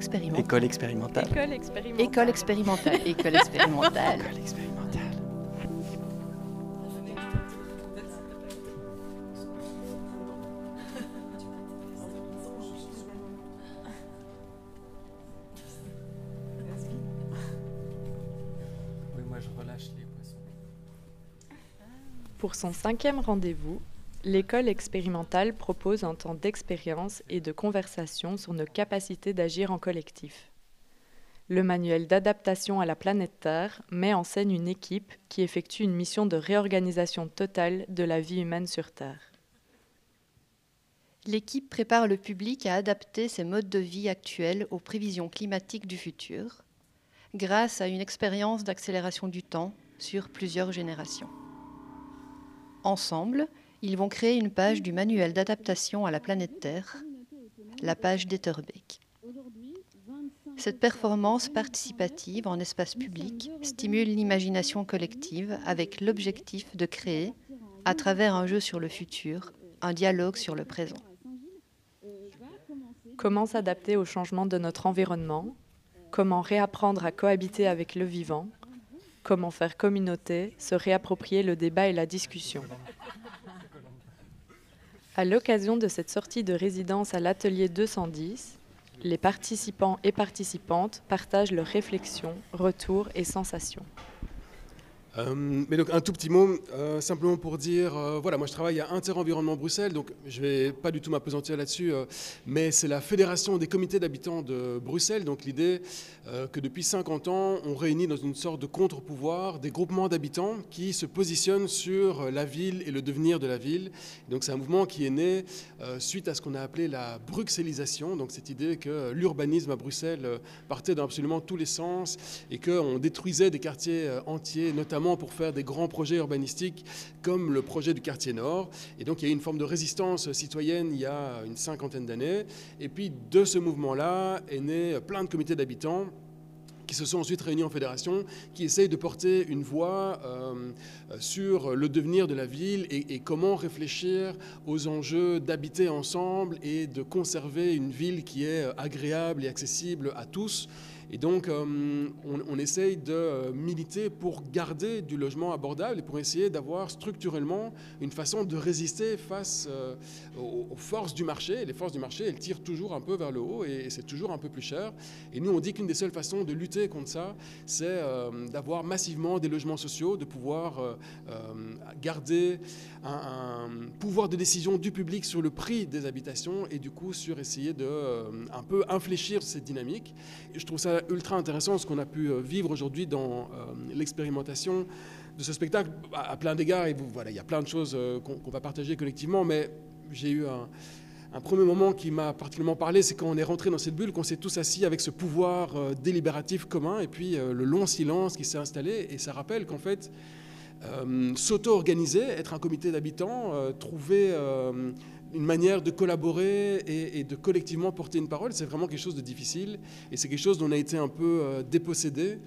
École expérimentale. École expérimentale. École expérimentale. École expérimentale. École expérimentale. École expérimentale. Oui, moi je relâche les poissons. Pour son cinquième rendez-vous, l'école expérimentale propose un temps d'expérience et de conversation sur nos capacités d'agir en collectif. Le manuel d'adaptation à la planète Terre met en scène une équipe qui effectue une mission de réorganisation totale de la vie humaine sur Terre. L'équipe prépare le public à adapter ses modes de vie actuels aux prévisions climatiques du futur, grâce à une expérience d'accélération du temps sur plusieurs générations. Ensemble, ils vont créer une page du manuel d'adaptation à la planète Terre, la page d'Etterbeek. Cette performance participative en espace public stimule l'imagination collective avec l'objectif de créer, à travers un jeu sur le futur, un dialogue sur le présent. Comment s'adapter au changement de notre environnement? Comment réapprendre à cohabiter avec le vivant? Comment faire communauté, se réapproprier le débat et la discussion? À l'occasion de cette sortie de résidence à l'atelier 210, les participants et participantes partagent leurs réflexions, retours et sensations. Euh, mais donc un tout petit mot, euh, simplement pour dire, euh, voilà, moi je travaille à Interenvironnement Bruxelles, donc je vais pas du tout m'apesantir là-dessus, mais c'est la fédération des comités d'habitants de Bruxelles, donc l'idée que depuis 50 ans, on réunit dans une sorte de contre-pouvoir des groupements d'habitants qui se positionnent sur la ville et le devenir de la ville. Donc c'est un mouvement qui est né suite à ce qu'on a appelé la bruxellisation, donc cette idée que l'urbanisme à Bruxelles partait dans absolument tous les sens et qu'on détruisait des quartiers entiers, notamment pour faire des grands projets urbanistiques comme le projet du quartier nord. Et donc il y a eu une forme de résistance citoyenne il y a une cinquantaine d'années. Et puis de ce mouvement-là est né plein de comités d'habitants qui se sont ensuite réunis en fédération, qui essayent de porter une voix euh, sur le devenir de la ville et, et, comment réfléchir aux enjeux d'habiter ensemble et de conserver une ville qui est agréable et accessible à tous. Et donc, euh, on, essaye de militer pour garder du logement abordable et pour essayer d'avoir structurellement une façon de résister face euh, aux, forces du marché. Les forces du marché, elles tirent toujours un peu vers le haut et, c'est toujours un peu plus cher. Et nous, on dit qu'une des seules façons de lutter contre ça, c'est euh, d'avoir massivement des logements sociaux, de pouvoir euh, garder un, pouvoir de décision du public sur le prix des habitations et du coup sur essayer de un peu infléchir cette dynamique. Je trouve ça ultra intéressant ce qu'on a pu vivre aujourd'hui dans euh, l'expérimentation de ce spectacle à, plein d'égards. Et voilà, il y a plein de choses euh, qu'on qu va partager collectivement, mais j'ai eu un, premier moment qui m'a particulièrement parlé, c'est quand on est rentré dans cette bulle, qu'on s'est tous assis avec ce pouvoir euh, délibératif commun, et puis le long silence qui s'est installé, et ça rappelle qu'en fait, s'auto-organiser, être un comité d'habitants, trouver une manière de collaborer et, de collectivement porter une parole, c'est vraiment quelque chose de difficile et c'est quelque chose dont on a été un peu euh, dépossédé.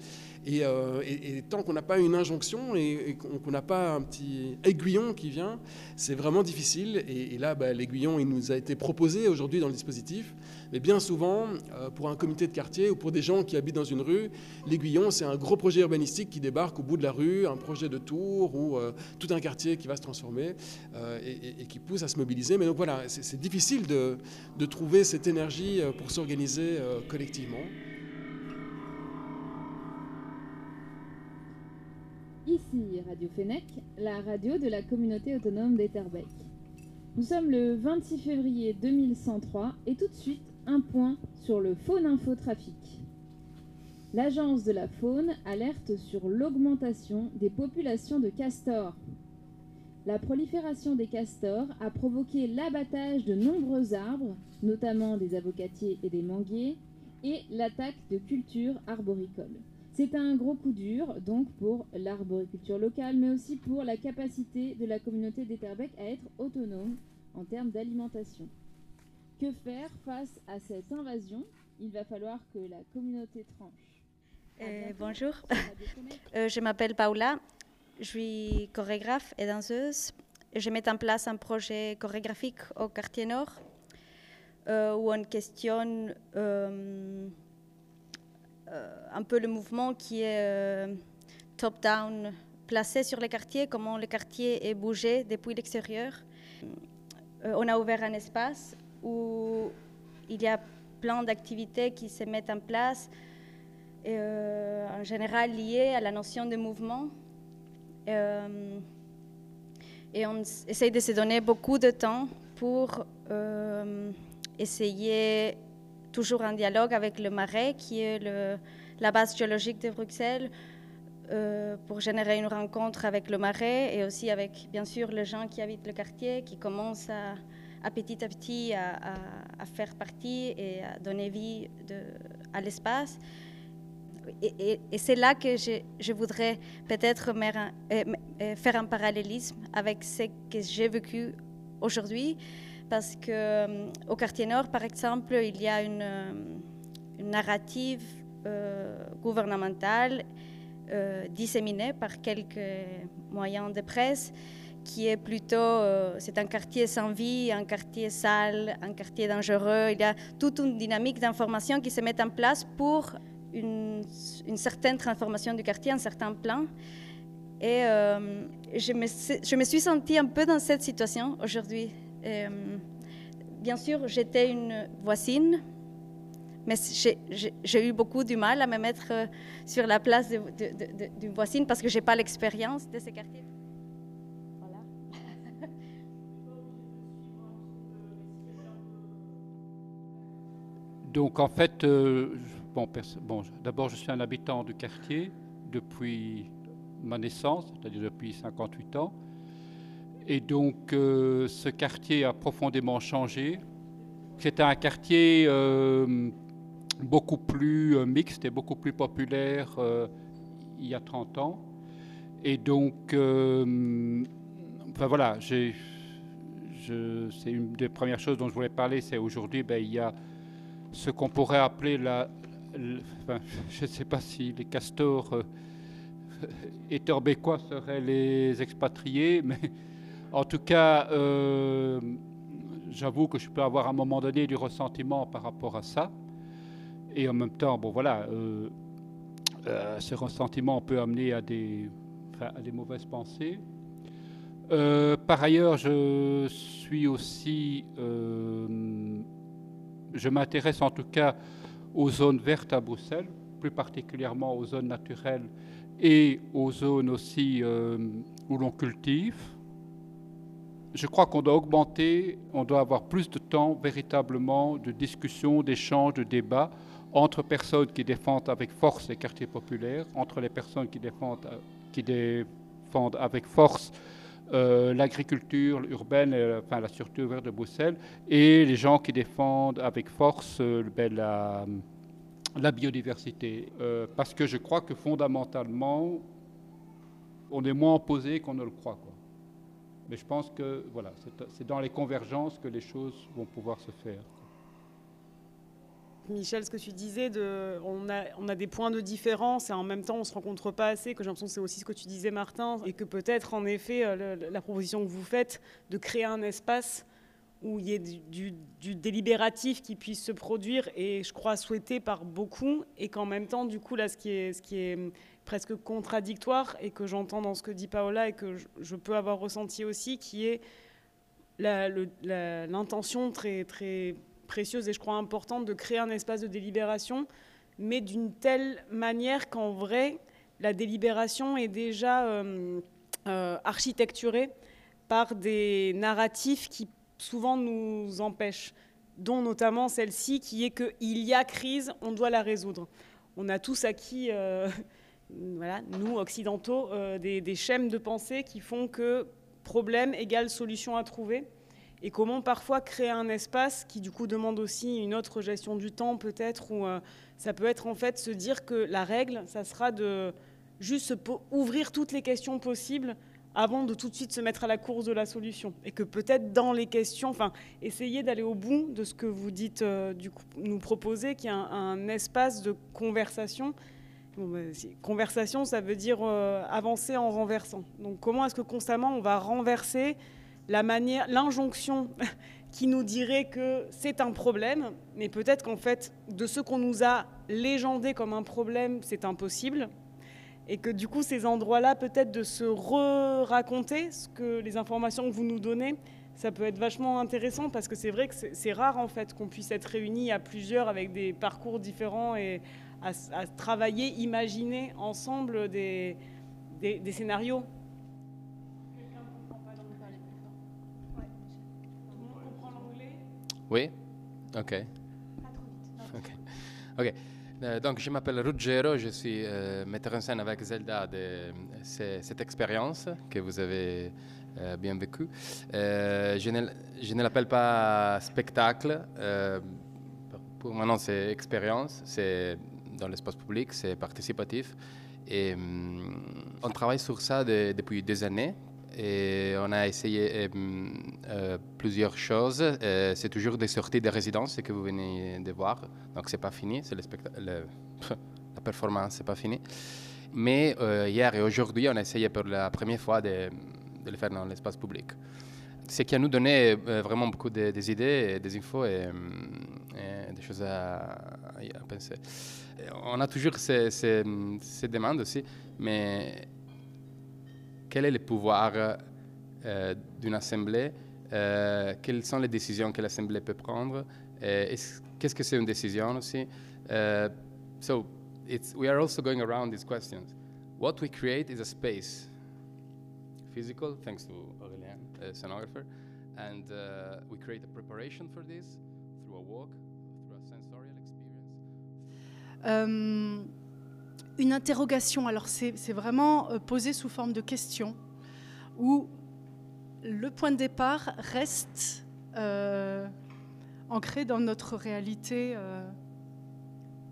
Et, euh, et, tant qu'on n'a pas une injonction et, qu'on n'a pas un petit aiguillon qui vient, c'est vraiment difficile. Et, là, bah, l'aiguillon, il nous a été proposé aujourd'hui dans le dispositif. Mais bien souvent, euh, pour un comité de quartier ou pour des gens qui habitent dans une rue, l'aiguillon, c'est un gros projet urbanistique qui débarque au bout de la rue, un projet de tour ou euh, tout un quartier qui va se transformer euh, et, qui pousse à se mobiliser. Mais donc voilà, c'est difficile de, trouver cette énergie pour s'organiser collectivement. Ici Radio Fennec, la radio de la communauté autonome d'Etterbeek. Nous sommes le 26 février 2103 et tout de suite un point sur le faune infotrafic. L'agence de la faune alerte sur l'augmentation des populations de castors. La prolifération des castors a provoqué l'abattage de nombreux arbres, notamment des avocatiers et des manguiers, et l'attaque de cultures arboricoles. C'est un gros coup dur donc pour l'arboriculture locale, mais aussi pour la capacité de la communauté d'Etterbeek à être autonome en termes d'alimentation. Que faire face à cette invasion? Il va falloir que la communauté tranche. Euh, bonjour, euh, je m'appelle Paula, je suis chorégraphe et danseuse. Je mets en place un projet chorégraphique au quartier nord. où on questionne un peu le mouvement qui est top-down placé sur les quartiers, comment le quartier est bougé depuis l'extérieur. on a ouvert un espace où il y a plein d'activités qui se mettent en place, euh, en général liées à la notion de mouvement. Euh, et on essaye de se donner beaucoup de temps pour euh, essayer, toujours en dialogue avec le Marais, qui est la base géologique de Bruxelles, pour générer une rencontre avec le Marais et aussi avec, bien sûr, les gens qui habitent le quartier, qui commencent à, à petit à petit à, faire partie et à donner vie à l'espace. Et, c'est là que je, je voudrais peut-être euh, euh, faire un parallélisme avec ce que j'ai vécu aujourd'hui, parce que euh, au quartier nord, par exemple, il y a une, narrative gouvernementale disséminée par quelques moyens de presse qui est plutôt, euh, c'est un quartier sans vie, un quartier sale, un quartier dangereux. Il y a toute une dynamique d'information qui se met en place pour une, certaine transformation du quartier, un certain plan. Et euh, je, me, suis sentie un peu dans cette situation aujourd'hui. Euh, bien sûr, j'étais une voisine, mais j'ai eu beaucoup du mal à me mettre sur la place d'une voisine parce que je n'ai pas l'expérience de ce quartier. Donc en fait, euh, bon, d'abord je suis un habitant du quartier depuis ma naissance, c'est-à-dire depuis 58 ans. Et donc euh, ce quartier a profondément changé. C'était un quartier euh, beaucoup plus mixte et beaucoup plus populaire il y a 30 ans. Et donc, enfin voilà, c'est une des premières choses dont je voulais parler, c'est aujourd'hui, ben, il y a ce qu'on pourrait appeler la... je ne sais pas si les castors euh, étorbécois seraient les expatriés, mais en tout cas, euh, j'avoue que je peux avoir à un moment donné du ressentiment par rapport à ça. Et en même temps, bon voilà, euh, ce ressentiment peut amener à des, à des mauvaises pensées. par ailleurs, je suis aussi je m'intéresse en tout cas aux zones vertes à Bruxelles, plus particulièrement aux zones naturelles et aux zones aussi euh, où l'on cultive. Je crois qu'on doit augmenter, on doit avoir plus de temps véritablement de discussion, d'échange, de débat entre personnes qui défendent avec force les quartiers populaires, entre les personnes qui défendent, qui défendent avec force euh, l'agriculture urbaine, euh, enfin la sûreté ouverte de Bruxelles, et les gens qui défendent avec force euh, ben, la, biodiversité. parce que je crois que fondamentalement, on est moins opposé qu'on ne le croit. Mais je pense que voilà, c'est dans les convergences que les choses vont pouvoir se faire. Michel, ce que tu disais, on, a, des points de différence et en même temps on ne se rencontre pas assez, que j'ai l'impression c'est aussi ce que tu disais Martin, et que peut-être en effet euh, la proposition que vous faites de créer un espace où il y ait du, délibératif qui puisse se produire et je crois souhaité par beaucoup et qu'en même temps du coup là ce qui est, presque contradictoire et que j'entends dans ce que dit Paola et que je, peux avoir ressenti aussi qui est l'intention très très précieuse et je crois importante de créer un espace de délibération, mais d'une telle manière qu'en vrai, la délibération est déjà euh, euh, architecturée par des narratifs qui souvent nous empêchent, dont notamment celle-ci qui est qu'il y a crise, on doit la résoudre. On a tous acquis, euh, voilà, nous occidentaux, des, des schèmes de pensée qui font que problème égale solution à trouver et comment parfois créer un espace qui du coup demande aussi une autre gestion du temps peut-être, ou euh, ça peut être en fait se dire que la règle, ça sera de juste ouvrir toutes les questions possibles avant de tout de suite se mettre à la course de la solution. Et que peut-être dans les questions, enfin, essayer d'aller au bout de ce que vous dites, euh, du coup, nous proposer, qu'il y a un, espace de conversation. Bah, conversation, ça veut dire euh, avancer en renversant. Donc comment est-ce que constamment on va renverser la manière, l'injonction qui nous dirait que c'est un problème, mais peut-être qu'en fait, de ce qu'on nous a légendé comme un problème, c'est impossible. Et que du coup, ces endroits-là, peut-être de se re-raconter ce que les informations que vous nous donnez, ça peut être vachement intéressant parce que c'est vrai que c'est rare en fait qu'on puisse être réunis à plusieurs avec des parcours différents et à, travailler, imaginer ensemble des, des, scénarios. Oui? Ok. Ok. okay. Euh, donc, je m'appelle Ruggero, je suis euh, metteur en scène avec Zelda de cette expérience que vous avez euh, bien vécue. je ne, je ne l'appelle pas spectacle. pour moi, non, c'est expérience. C'est dans l'espace public, c'est participatif. Et hum, on travaille sur ça depuis des années. Et on a essayé hum, euh, plusieurs choses. Euh, c'est toujours des sorties de résidence que vous venez de voir. Donc c'est pas fini, la performance, c'est pas fini. Mais euh, hier et aujourd'hui, on a essayé pour la première fois de, de le faire dans l'espace public. Ce qui a nous donné vraiment beaucoup de, des idées, des infos et, des choses à, penser on a toujours ces, demandes aussi, mais quel est le pouvoir euh, d'une assemblée euh, Quelles sont les décisions que l'assemblée peut prendre Qu'est-ce que c'est une décision aussi? Uh, So, it's, we are also going around these questions. What we create is a space, physical, thanks to Aurélien, a scenographer, and uh, we create a preparation for this through a walk, euh, une interrogation, alors c'est vraiment euh, posé sous forme de question, où le point de départ reste euh, ancré dans notre réalité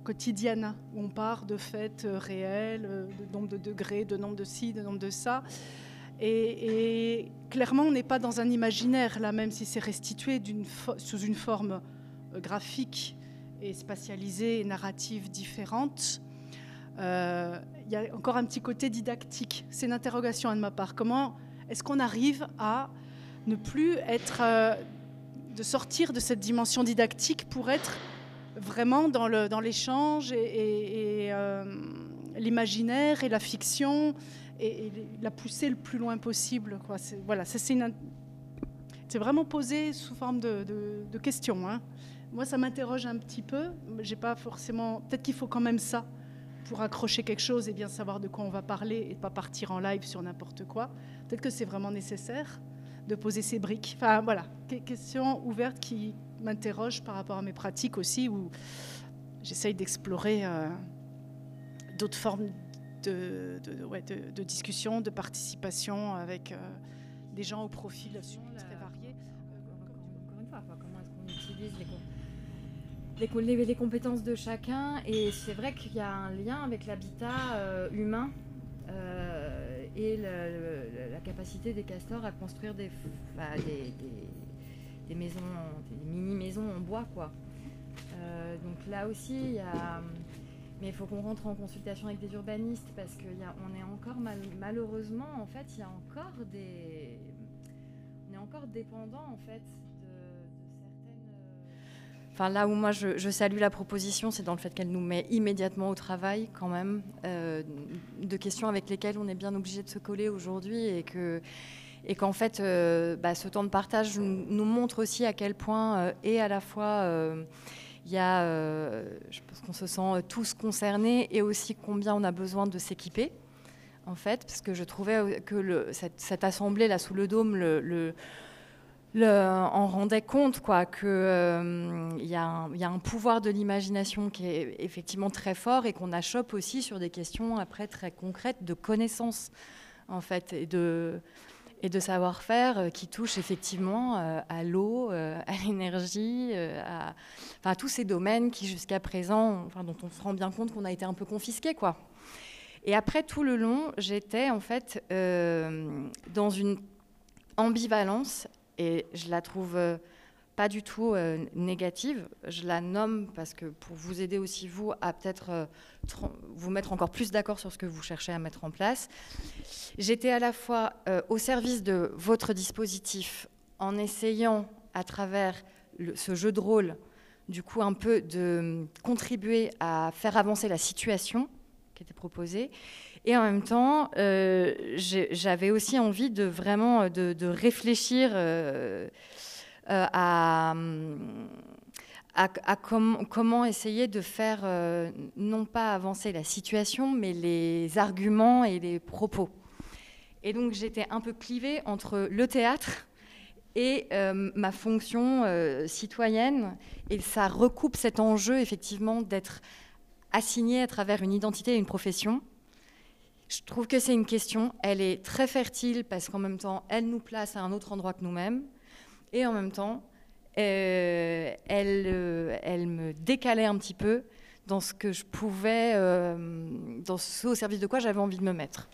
quotidienne, où on part de faits réels, de nombre de degrés, de nombre de ci, de nombre de ça. Et, clairement, on n'est pas dans un imaginaire, là, même si c'est restitué sous une forme graphique et spatialisée et narrative différentes. Euh, il y a encore un petit côté didactique. C'est une interrogation de ma part. Comment est-ce qu'on arrive à ne plus être, euh, de sortir de cette dimension didactique pour être vraiment dans, le, dans l'échange et, euh, l'imaginaire et la fiction et, la pousser le plus loin possible. C'est, voilà, c'est, vraiment posé sous forme de, de, de question. Hein. Moi, ça m'interroge un petit peu. J'ai pas forcément. Peut-être qu'il faut quand même ça pour accrocher quelque chose et bien savoir de quoi on va parler et pas partir en live sur n'importe quoi. Peut-être que c'est vraiment nécessaire de poser ces briques. Enfin, voilà, question ouverte qui m'interroge par rapport à mes pratiques aussi, où j'essaye d'explorer euh, d'autres formes de, de, de, discussion, de participation avec euh, des gens au profil très varié. Encore une fois, comment est-ce qu'on utilise les les, compétences de chacun. Et c'est vrai qu'il y a un lien avec l'habitat euh, humain euh, et la capacité des castors à construire des, des, maisons, des mini-maisons en bois. quoi. Euh, donc là aussi, il y a... Mais il faut qu'on rentre en consultation avec des urbanistes parce qu'on est encore malheureusement en fait il y a encore des on est encore dépendant en fait là où moi je, salue la proposition, c'est dans le fait qu'elle nous met immédiatement au travail quand même, euh, de questions avec lesquelles on est bien obligé de se coller aujourd'hui et que et qu'en fait euh, bah, ce temps de partage nous montre aussi à quel point euh, et à la fois il y a, je pense qu'on se sent tous concernés et aussi combien on a besoin de s'équiper en fait, parce que je trouvais que cette, assemblée là sous le dôme, le, on rendait compte quoi que euh, y, a un pouvoir de l'imagination qui est effectivement très fort et qu'on achoppe aussi sur des questions après très concrètes de connaissances en fait et de et de savoir-faire euh, qui touchent effectivement euh, à l'eau, à l'énergie, à, enfin, tous ces domaines qui jusqu'à présent, dont on se rend bien compte qu'on a été un peu confisqué quoi. Et après tout le long, j'étais en fait dans une ambivalence et je la trouve euh, pas du tout euh, négative. Je la nomme parce que pour vous aider aussi, vous, à peut-être euh, vous mettre encore plus d'accord sur ce que vous cherchez à mettre en place. J'étais à la fois au service de votre dispositif en essayant à travers ce jeu de rôle, du coup un peu de contribuer à faire avancer la situation qui était proposée. Et en même temps, euh, j'avais aussi envie de vraiment de, réfléchir euh, euh, à, comment essayer de faire non pas avancer la situation, mais les arguments et les propos. Et donc j'étais un peu clivée entre le théâtre et ma fonction citoyenne. Et ça recoupe cet enjeu effectivement d'être assigné à travers une identité et une profession je trouve que c'est une question, elle est très fertile parce qu'en même temps, elle nous place à un autre endroit que nous-mêmes, et en même temps, euh, elle, euh, elle me décalait un petit peu dans ce que je pouvais, euh, dans ce au service de quoi j'avais envie de me mettre.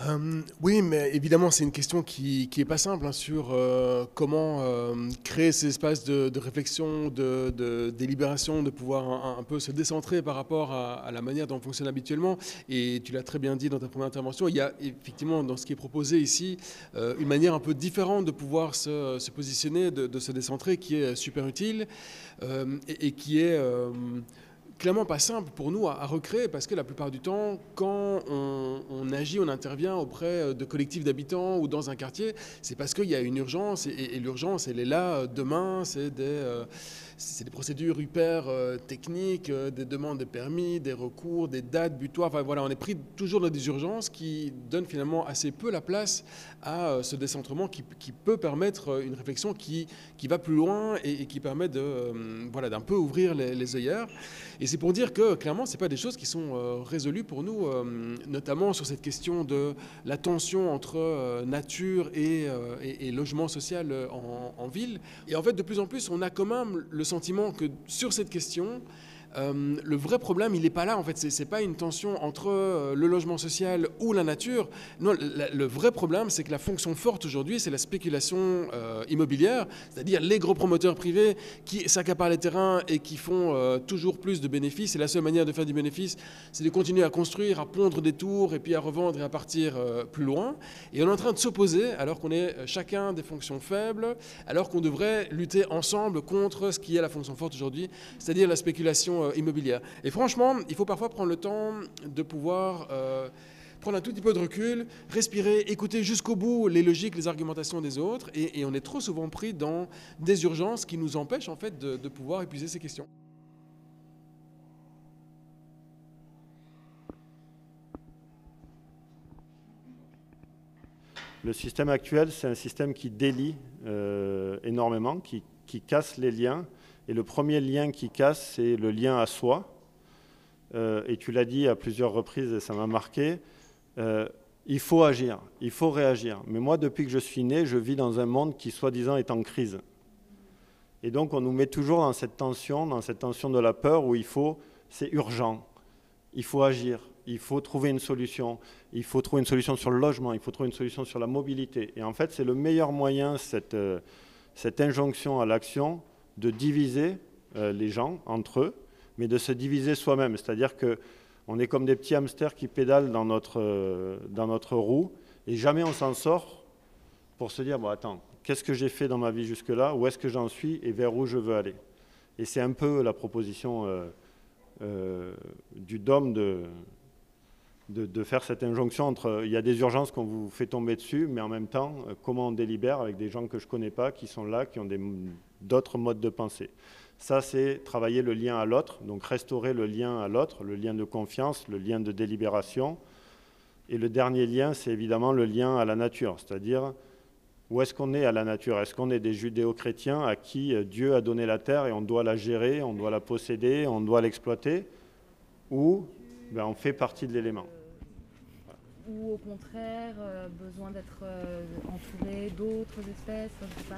Euh, oui, mais évidemment, c'est une question qui n'est pas simple hein, sur euh, comment euh, créer ces espaces de, réflexion, de, délibération, de pouvoir un, peu se décentrer par rapport à, la manière dont on fonctionne habituellement. Et tu l'as très bien dit dans ta première intervention, il y a effectivement dans ce qui est proposé ici une manière un peu différente de pouvoir se, positionner, de, se décentrer, qui est super utile et, qui est clairement pas simple pour nous à, recréer parce que la plupart du temps, quand on, agit, on intervient auprès euh, de collectifs d'habitants ou dans un quartier, c'est parce qu'il y a une urgence et, l'urgence, elle est là euh, demain, c'est des, euh, c'est des procédures hyper techniques, des demandes de permis, des recours, des dates butoirs. Enfin voilà, on est pris toujours dans des urgences qui donnent finalement assez peu la place à ce décentrement qui, peut permettre une réflexion qui, qui va plus loin et, qui permet de, voilà, d'un peu ouvrir les, les œillères. Et c'est pour dire que clairement, ce pas des choses qui sont euh, résolues pour nous, euh, notamment sur cette question de la tension entre euh, nature et, logement social en, en, ville. Et en fait, de plus en plus, on a quand même le que sur cette question, euh, le vrai problème, il n'est pas là. En fait, c'est pas une tension entre euh, le logement social ou la nature. Non, le vrai problème, c'est que la fonction forte aujourd'hui, c'est la spéculation euh, immobilière, c'est-à-dire les gros promoteurs privés qui s'accaparent les terrains et qui font toujours plus de bénéfices. Et la seule manière de faire du bénéfice, c'est de continuer à construire, à pondre des tours et puis à revendre et à partir plus loin. Et on est en train de s'opposer, alors qu'on est chacun des fonctions faibles, alors qu'on devrait lutter ensemble contre ce qui est la fonction forte aujourd'hui, c'est-à-dire la spéculation euh, immobilière. Et franchement, il faut parfois prendre le temps de pouvoir euh, prendre un tout petit peu de recul, respirer, écouter jusqu'au bout les logiques, les argumentations des autres. Et, on est trop souvent pris dans des urgences qui nous empêchent en fait de, pouvoir épuiser ces questions. Le système actuel, c'est un système qui délie euh, énormément, qui, qui, casse les liens et le premier lien qui casse, c'est le lien à soi. Euh, et tu l'as dit à plusieurs reprises et ça m'a marqué. Euh, il faut agir, il faut réagir. Mais moi, depuis que je suis né, je vis dans un monde qui, soi-disant, est en crise. Et donc, on nous met toujours dans cette tension, dans cette tension de la peur où il faut, c'est urgent, il faut agir, il faut trouver une solution, il faut trouver une solution sur le logement, il faut trouver une solution sur la mobilité. Et en fait, c'est le meilleur moyen, cette, euh, cette injonction à l'action, de diviser euh, les gens entre eux, mais de se diviser soi-même. C'est-à-dire qu'on est comme des petits hamsters qui pédalent dans notre, euh, dans notre roue, et jamais on s'en sort pour se dire, bon attends, qu'est-ce que j'ai fait dans ma vie jusque-là, où est-ce que j'en suis et vers où je veux aller? Et c'est un peu la proposition euh, du DOM de, de, faire cette injonction entre il y a des urgences qu'on vous fait tomber dessus, mais en même temps, comment on délibère avec des gens que je ne connais pas, qui sont là, qui ont d'autres modes de pensée. Ça, c'est travailler le lien à l'autre, donc restaurer le lien à l'autre, le lien de confiance, le lien de délibération. Et le dernier lien, c'est évidemment le lien à la nature, c'est-à-dire où est-ce qu'on est à la nature? Est-ce qu'on est des judéo-chrétiens à qui Dieu a donné la terre et on doit la gérer, on doit la posséder, on doit l'exploiter? Ou ben, on fait partie de l'élément ou au contraire euh, besoin d'être euh, entouré d'autres espèces pas...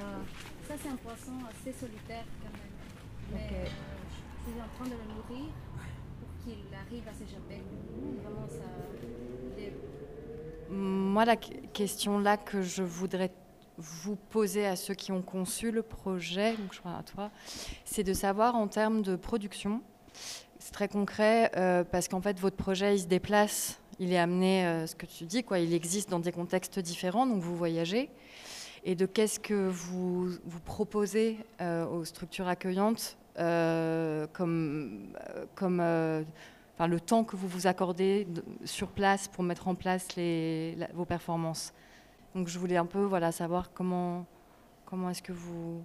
Ça c'est un poisson assez solitaire quand même. Mais euh, je suis en train de le nourrir pour qu'il arrive à s'échapper. Vraiment ça... Moi la question là que je voudrais vous poser à ceux qui ont conçu le projet, donc je crois à toi, c'est de savoir en termes de production, c'est très concret parce qu'en fait votre projet il se déplace il est amené, euh, ce que tu dis, quoi, il existe dans des contextes différents, donc vous voyagez. et de qu'est-ce que vous, vous proposez aux structures accueillantes comme, comme enfin, le temps que vous vous accordez sur place pour mettre en place vos performances? Donc je voulais un peu voilà, savoir comment, comment est-ce que vous,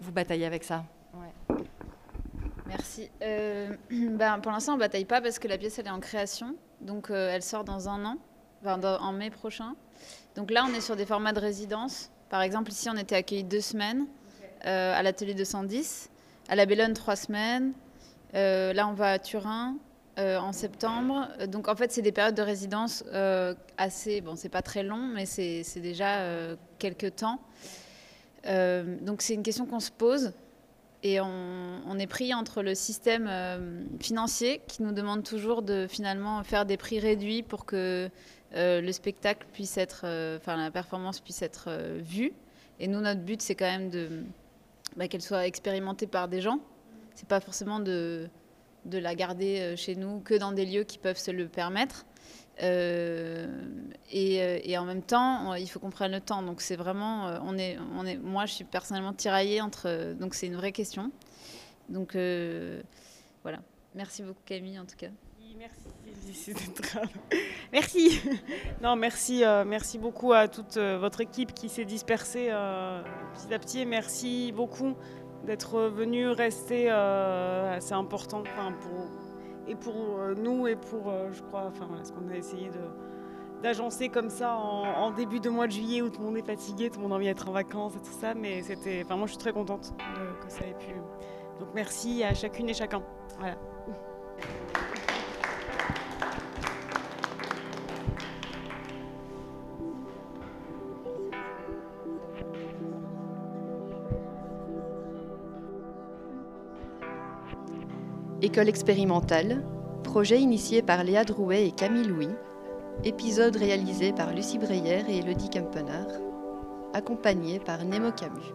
vous bataillez avec ça. Merci. Euh, ben, pour l'instant, on ne bataille pas parce que la pièce elle est en création. Donc euh, elle sort dans un an, enfin, en mai prochain. Donc là, on est sur des formats de résidence. Par exemple, ici, on était accueillis deux semaines euh, à l'atelier 210, à la Bellone trois semaines, là, on va à Turin en septembre. Donc, en fait, c'est des périodes de résidence assez. Bon, c'est pas très long, mais c'est déjà quelques temps. donc, c'est une question qu'on se pose. Et on, est pris entre le système financier qui nous demande toujours de finalement faire des prix réduits pour que le spectacle puisse être, enfin la performance puisse être vue. Et nous, notre but, c'est quand même bah, qu'elle soit expérimentée par des gens c'est pas forcément de, la garder euh, chez nous que dans des lieux qui peuvent se le permettre. Euh, et, euh, et, en même temps, il faut qu'on prenne le temps. Donc c'est vraiment, on est, on est, moi je suis personnellement tiraillée entre, donc c'est une vraie question. Donc voilà. Merci beaucoup Camille en tout cas. Merci. merci. Non, merci, merci beaucoup à toute votre équipe qui s'est dispersée petit à petit. merci beaucoup d'être venu rester euh, assez important pour, et pour euh, nous et pour, euh, je crois, enfin, ce qu'on a essayé de, d'agencer comme ça en, début de mois de juillet où tout le monde est fatigué, tout le monde a envie d'être en vacances et tout ça, mais c'était, enfin, moi je suis très contente que ça ait pu. Donc merci à chacune et chacun. Voilà. École expérimentale, projet initié par Léa Drouet et Camille Louis, épisode réalisé par Lucie Breyer et Elodie Kempener, accompagné par Nemo Camus.